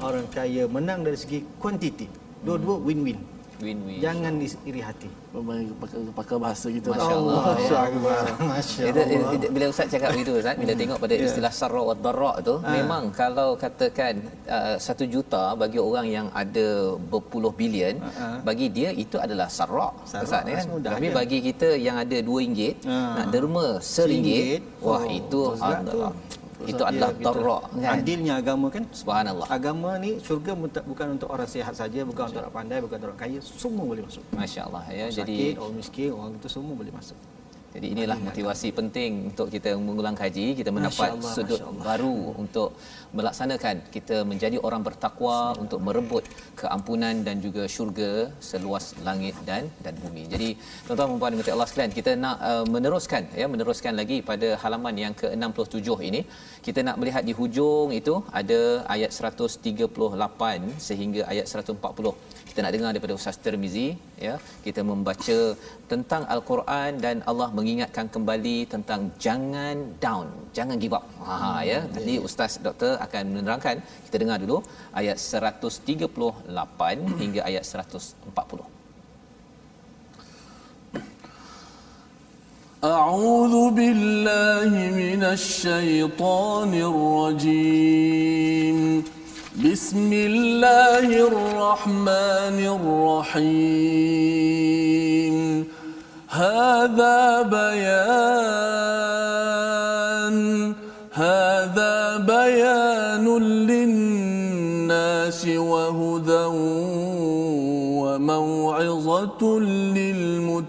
orang kaya menang dari segi kuantiti. Dua-dua win-win. win-win Jangan iri hati. Pakai, pakai bahasa kita Masya Allah. Masya Allah. Masya Itu, Allah. itu, bila Ustaz cakap begitu Ustaz, bila tengok pada istilah sarra wa dharra tu, memang kalau katakan uh, satu juta bagi orang yang ada berpuluh bilion, bagi dia itu adalah sarra. Ustaz kan? semudah Tapi bagi kita yang ada dua ringgit, Ah. nak derma seringgit, wah Oh, itu betul itu adalah Ya, betul. kan. Adilnya agama kan? Subhanallah. Agama ni syurga bukan untuk orang sihat saja, bukan untuk orang pandai, bukan untuk orang kaya, semua boleh masuk. Masya-Allah ya. Orang Jadi sakit, orang miskin, orang itu semua boleh masuk. Jadi inilah motivasi penting untuk kita mengulang kaji, kita mendapat Allah, sudut Allah. baru untuk melaksanakan kita menjadi orang bertakwa untuk merebut keampunan dan juga syurga seluas langit dan dan bumi. Jadi tuan-tuan dan puan dimati Allah sekalian, kita nak uh, meneruskan ya meneruskan lagi pada halaman yang ke-67 ini. Kita nak melihat di hujung itu ada ayat 138 sehingga ayat 140 Kita nak dengar daripada Ustaz Tirmizi ya. Kita membaca tentang al-Quran dan Allah mengingatkan kembali tentang jangan down, jangan give up. Ha ya. Nanti Ustaz Doktor akan menerangkan. Kita dengar dulu ayat 138 hingga ayat 140. أعوذ بالله من الشيطان الرجيم بسم الله الرحمن الرحيم. هذا بيان هذا بيان للناس وهدى وموعظة للمتقين.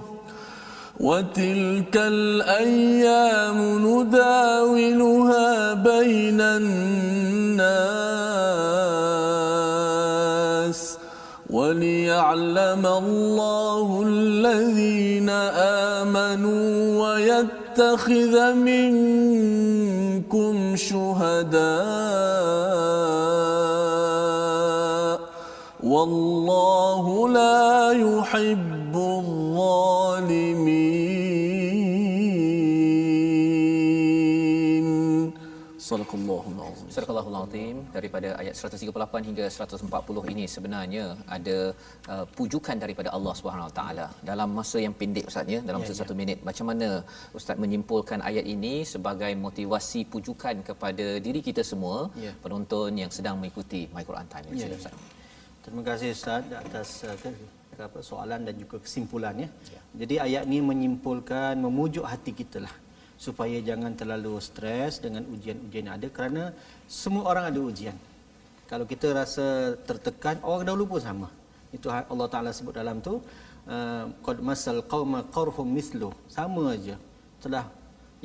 وتلك الأيام نداولها بين الناس وليعلم الله الذين آمنوا ويتخذ منكم شهداء والله لا يحب الظالمين صدق الله العظيم Surah Al-Azim daripada ayat 138 hingga 140 ini sebenarnya ada uh, pujukan daripada Allah Subhanahu Wa Taala dalam masa yang pendek Ustaz ya dalam ya, satu ya. minit macam mana Ustaz menyimpulkan ayat ini sebagai motivasi pujukan kepada diri kita semua ya. penonton yang sedang mengikuti My Quran Time ya, ya. Ustaz. Terima kasih Ustaz atas uh, soalan dan juga kesimpulannya. Ya. Jadi ayat ini menyimpulkan memujuk hati kita lah supaya jangan terlalu stres dengan ujian-ujian yang ada kerana semua orang ada ujian. Kalau kita rasa tertekan, orang dahulu pun sama. Itu Allah Taala sebut dalam tu uh, qad masal qauma qarhum mithlu. Sama aja. Telah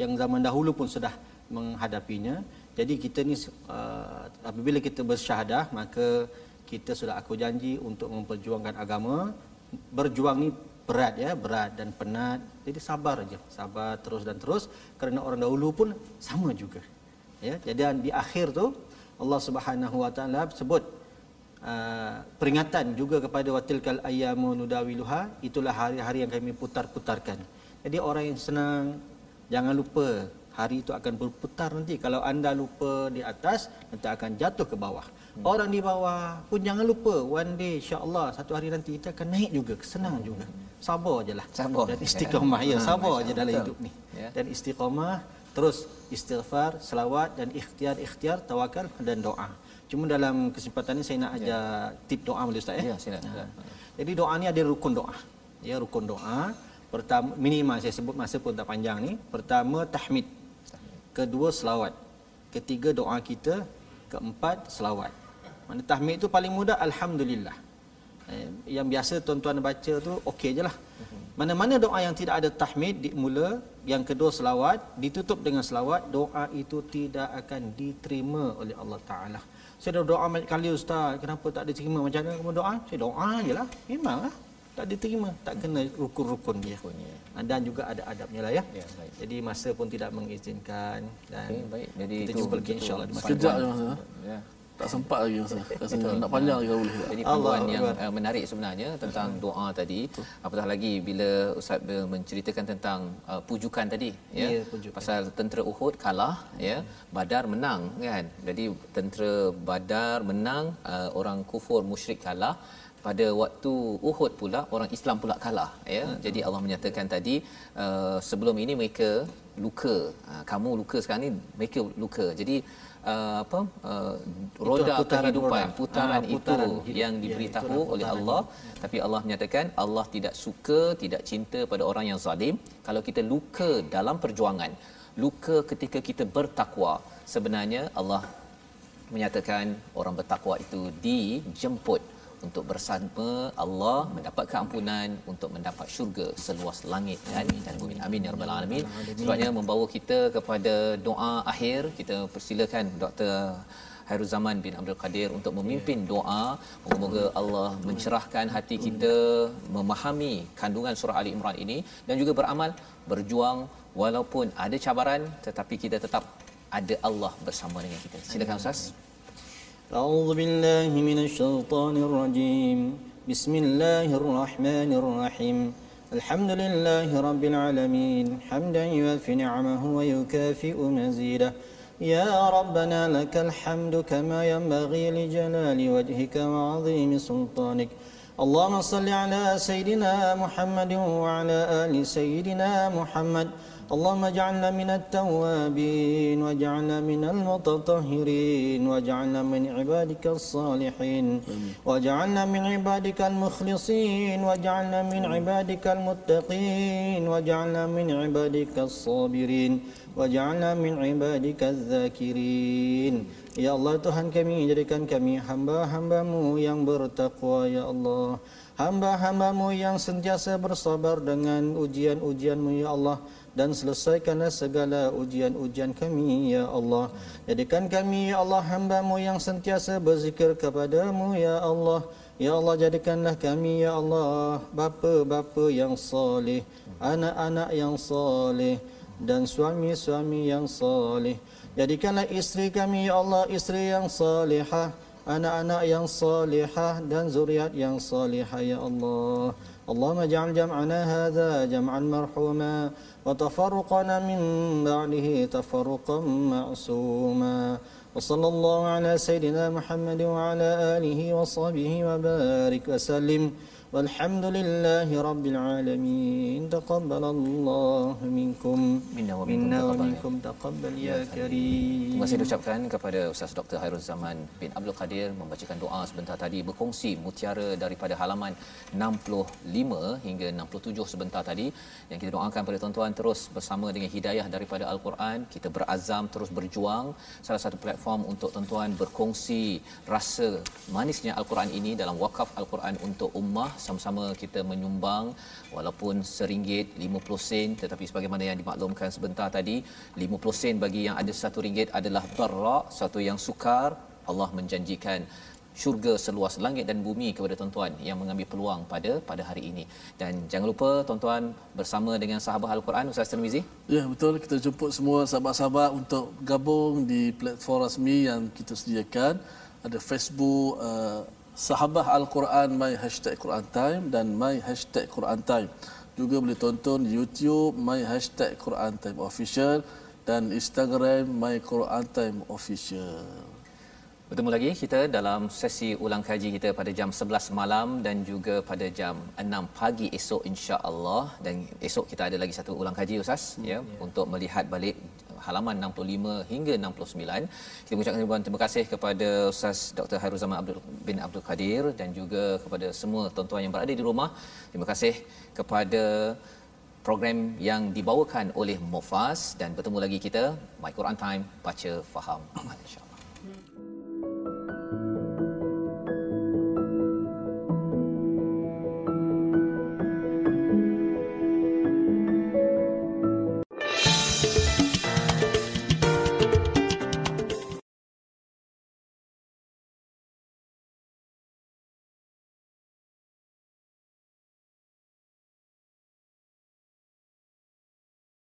yang zaman dahulu pun sudah menghadapinya. Jadi kita ni uh, apabila kita bersyahadah maka kita sudah aku janji untuk memperjuangkan agama. Berjuang ni berat ya, berat dan penat. Jadi sabar aja, sabar terus dan terus kerana orang dahulu pun sama juga. Ya, jadi di akhir tu Allah Subhanahu Wa Taala sebut uh, peringatan juga kepada watilkal ayyamu nudawiluha, itulah hari-hari yang kami putar-putarkan. Jadi orang yang senang jangan lupa hari itu akan berputar nanti. Kalau anda lupa di atas, nanti akan jatuh ke bawah. Hmm. Orang di bawah pun jangan lupa one day insya-Allah satu hari nanti kita akan naik juga, senang hmm. juga. Sabar je lah. Sabar. Dan istiqamah ya, ya sabar je dalam hidup ni. Ya. dan istiqamah terus istighfar selawat dan ikhtiar ikhtiar tawakal dan doa. Cuma dalam kesempatan ni saya nak ajar ya. tip doa boleh ustaz ya, ya silakan ha. jadi doa ni ada rukun doa. Ya rukun doa. Pertama minima saya sebut masa pun tak panjang ni. Pertama tahmid. Kedua selawat. Ketiga doa kita. Keempat selawat mana tahmid tu paling mudah alhamdulillah Eh, yang biasa tuan-tuan baca tu okey je lah. Mana-mana doa yang tidak ada tahmid dimula, yang kedua selawat, ditutup dengan selawat, doa itu tidak akan diterima oleh Allah Ta'ala. Saya dah doa banyak kali Ustaz, kenapa tak diterima? Macam mana kamu doa? Saya doa je lah. Memanglah. Tak diterima. Tak kena rukun-rukun dia. Dan juga ada adabnya lah ya. ya Jadi masa pun tidak mengizinkan. Dan okay, baik. Jadi kita jumpa lagi insyaAllah. Je masa. Ya tak sempat lagi masa. Rasanya nak panjang lagi boleh jadi panduan yang uh, menarik sebenarnya tentang doa tadi. Apatah lagi bila ustaz menceritakan tentang uh, pujukan tadi ya. Yeah, pasal tentera Uhud kalah ya. Badar menang kan. Jadi tentera Badar menang uh, orang kufur musyrik kalah. Pada waktu Uhud pula orang Islam pula kalah ya. Hmm. jadi Allah menyatakan tadi uh, sebelum ini mereka luka. Uh, kamu luka sekarang ni mereka luka. Jadi uh, apa uh, roda putaran kehidupan roda. putaran, ha, putaran itu hidup. yang ya, diberitahu ya, oleh Allah ya. tapi Allah menyatakan Allah tidak suka tidak cinta pada orang yang zalim kalau kita luka dalam perjuangan luka ketika kita bertakwa sebenarnya Allah menyatakan orang bertakwa itu dijemput untuk bersama Allah mendapat keampunan untuk mendapat syurga seluas langit dan dan bumi. Amin ya rabbal alamin. Sebabnya membawa kita kepada doa akhir kita persilakan Dr. Hairul Zaman bin Abdul Qadir untuk memimpin doa moga-moga Allah mencerahkan hati kita memahami kandungan surah Ali Imran ini dan juga beramal berjuang walaupun ada cabaran tetapi kita tetap ada Allah bersama dengan kita. Silakan Ustaz. أعوذ بالله من الشيطان الرجيم. بسم الله الرحمن الرحيم. الحمد لله رب العالمين. حمدا يوافي نعمه ويكافئ مزيده. يا ربنا لك الحمد كما ينبغي لجلال وجهك وعظيم سلطانك. اللهم صل على سيدنا محمد وعلى آل سيدنا محمد. اللهم اجعلنا من التوابين واجعلنا من المتطهرين واجعلنا من عبادك الصالحين واجعلنا من عبادك المخلصين واجعلنا من عبادك المتقين واجعلنا من عبادك الصابرين واجعلنا من عبادك الذاكرين. Ya Allah Tuhan kami jadikan kami hamba-hambamu yang bertakwa Ya Allah. Hamba-hambamu yang sentiasa bersabar dengan ujian-ujianmu Ya Allah dan selesaikanlah segala ujian-ujian kami ya Allah. Jadikan kami ya Allah hambamu yang sentiasa berzikir kepadamu ya Allah. Ya Allah jadikanlah kami ya Allah bapa-bapa yang soleh anak-anak yang soleh dan suami-suami yang soleh jadikanlah isteri kami ya Allah isteri yang salihah anak-anak yang salihah dan zuriat yang salihah ya Allah اللهم اجعل جمعنا هذا جمعا مرحوما وتفرقنا من بعده تفرقا معصوما وصلى الله على سيدنا محمد وعلى آله وصحبه وبارك وسلم والحمد لله رب العالمين تقبل الله منكم Minna wa minkum منا taqabbal. ومنكم تقبل يا كريم Terima kasih diucapkan kepada Ustaz Dr. Hairul Zaman bin Abdul Qadir membacakan doa sebentar tadi berkongsi mutiara daripada halaman 65 hingga 67 sebentar tadi yang kita doakan pada tuan-tuan terus bersama dengan hidayah daripada Al-Quran kita berazam terus berjuang salah satu platform untuk tuan-tuan berkongsi rasa manisnya Al-Quran ini dalam wakaf Al-Quran untuk ummah sama-sama kita menyumbang walaupun seringgit 50 sen tetapi sebagaimana yang dimaklumkan sebentar tadi 50 sen bagi yang ada satu ringgit adalah barak satu yang sukar. Allah menjanjikan syurga seluas langit dan bumi kepada tuan-tuan yang mengambil peluang pada pada hari ini. Dan jangan lupa tuan-tuan bersama dengan sahabat Al-Quran Ustaz Tirmizi. Ya betul. Kita jemput semua sahabat-sahabat untuk gabung di platform rasmi yang kita sediakan. Ada Facebook uh, Sahabah Al-Quran My Hashtag Quran Time dan My Hashtag Quran Time. Juga boleh tonton YouTube My Hashtag Quran Time Official dan Instagram My Quran Time Official. Bertemu lagi kita dalam sesi ulang kaji kita pada jam 11 malam dan juga pada jam 6 pagi esok insya-Allah dan esok kita ada lagi satu ulang kaji Ustaz hmm, ya. yeah. untuk melihat balik halaman 65 hingga 69. Kita mengucapkan ribuan terima kasih kepada Ustaz Dr. Hairul Zaman Abdul bin Abdul Kadir dan juga kepada semua tuan-tuan yang berada di rumah. Terima kasih kepada program yang dibawakan oleh Mufas dan bertemu lagi kita My Quran Time baca faham amal insya